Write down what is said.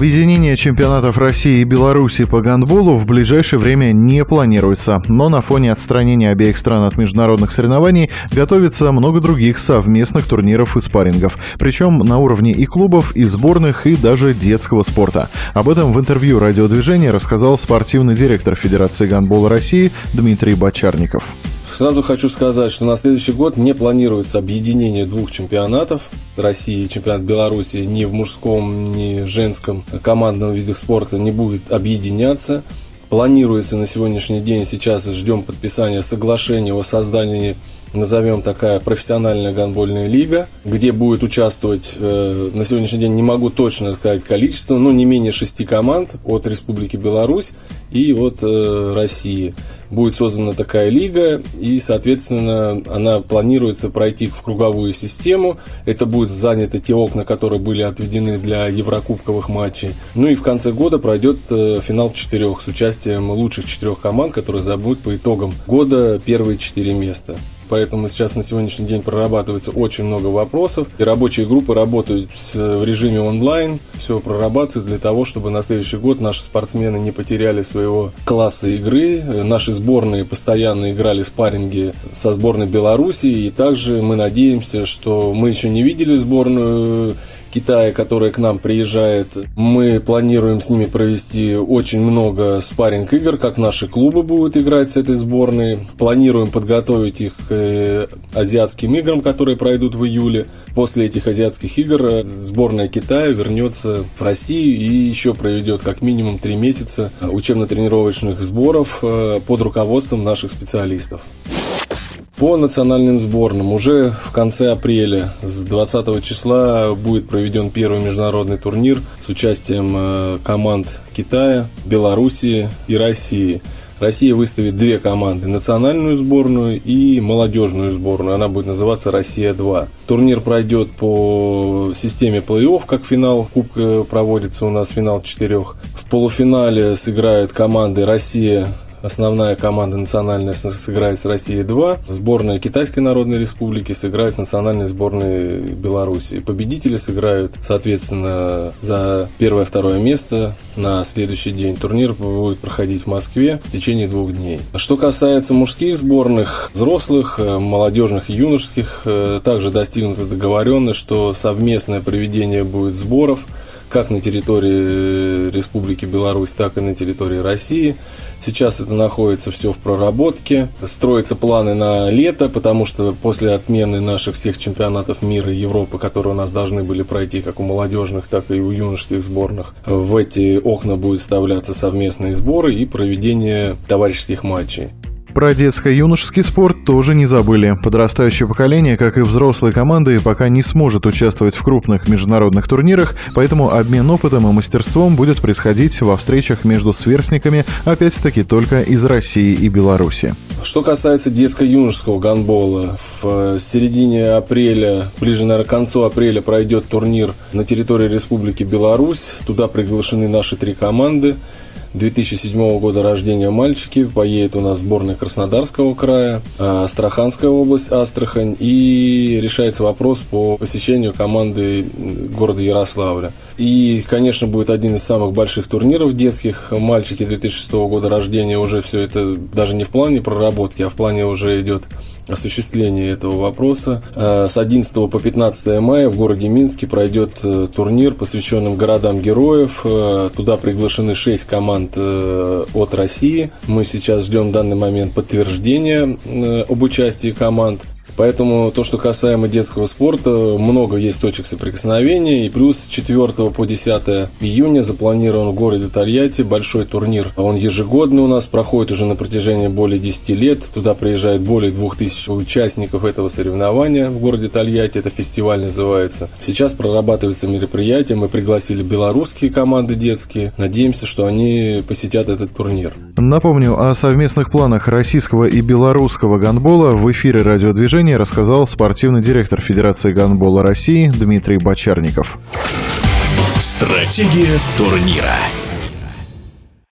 Объединение чемпионатов России и Беларуси по гандболу в ближайшее время не планируется, но на фоне отстранения обеих стран от международных соревнований готовится много других совместных турниров и спаррингов, причем на уровне и клубов, и сборных, и даже детского спорта. Об этом в интервью радиодвижения рассказал спортивный директор Федерации гандбола России Дмитрий Бочарников. Сразу хочу сказать, что на следующий год не планируется объединение двух чемпионатов России и чемпионат Беларуси ни в мужском, ни в женском командном видах спорта не будет объединяться. Планируется на сегодняшний день, сейчас ждем подписания соглашения о создании назовем такая профессиональная гандбольная лига, где будет участвовать, э, на сегодняшний день не могу точно сказать количество, но не менее шести команд от Республики Беларусь и от э, России. Будет создана такая лига, и, соответственно, она планируется пройти в круговую систему. Это будут заняты те окна, которые были отведены для еврокубковых матчей. Ну и в конце года пройдет э, финал четырех с участием лучших четырех команд, которые забудут по итогам года первые четыре места поэтому сейчас на сегодняшний день прорабатывается очень много вопросов. И рабочие группы работают в режиме онлайн, все прорабатывают для того, чтобы на следующий год наши спортсмены не потеряли своего класса игры. Наши сборные постоянно играли спарринги со сборной Беларуси, и также мы надеемся, что мы еще не видели сборную Китая, которая к нам приезжает. Мы планируем с ними провести очень много спарринг игр, как наши клубы будут играть с этой сборной. Планируем подготовить их к э, азиатским играм, которые пройдут в июле. После этих азиатских игр э, сборная Китая вернется в Россию и еще проведет как минимум три месяца учебно-тренировочных сборов э, под руководством наших специалистов. По национальным сборным уже в конце апреля с 20 числа будет проведен первый международный турнир с участием э, команд Китая, Белоруссии и России. Россия выставит две команды, национальную сборную и молодежную сборную. Она будет называться «Россия-2». Турнир пройдет по системе плей-офф, как финал Кубка проводится у нас, финал четырех. В полуфинале сыграют команды «Россия», Основная команда национальная сыграет с Россией 2. Сборная Китайской Народной Республики сыграет с национальной сборной Беларуси. Победители сыграют, соответственно, за первое-второе место на следующий день. Турнир будет проходить в Москве в течение двух дней. Что касается мужских сборных, взрослых, э, молодежных и юношеских, э, также достигнута договоренность, что совместное проведение будет сборов как на территории Республики Беларусь, так и на территории России. Сейчас это находится все в проработке. Строятся планы на лето, потому что после отмены наших всех чемпионатов мира и Европы, которые у нас должны были пройти как у молодежных, так и у юношеских сборных, в эти окна будут вставляться совместные сборы и проведение товарищеских матчей. Про детско-юношеский спорт тоже не забыли. Подрастающее поколение, как и взрослые команды, пока не сможет участвовать в крупных международных турнирах, поэтому обмен опытом и мастерством будет происходить во встречах между сверстниками, опять-таки только из России и Беларуси. Что касается детско-юношеского гандбола, в середине апреля, ближе, наверное, к концу апреля пройдет турнир на территории Республики Беларусь. Туда приглашены наши три команды. 2007 года рождения мальчики. Поедет у нас сборная Краснодарского края, а, Астраханская область, Астрахань. И решается вопрос по посещению команды города Ярославля. И, конечно, будет один из самых больших турниров детских. Мальчики 2006 года рождения уже все это даже не в плане проработки, а в плане уже идет осуществление этого вопроса. А, с 11 по 15 мая в городе Минске пройдет э, турнир, посвященный городам героев. Э, туда приглашены 6 команд э, от России. Мы сейчас ждем в данный момент подтверждения об участии команд. Поэтому то, что касаемо детского спорта, много есть точек соприкосновения. И плюс с 4 по 10 июня запланирован в городе Тольятти большой турнир. Он ежегодный у нас, проходит уже на протяжении более 10 лет. Туда приезжает более 2000 участников этого соревнования в городе Тольятти. Это фестиваль называется. Сейчас прорабатывается мероприятие. Мы пригласили белорусские команды детские. Надеемся, что они посетят этот турнир. Напомню о совместных планах российского и белорусского гандбола в эфире радиодвижения рассказал спортивный директор Федерации гандбола России Дмитрий Бочарников. Стратегия турнира.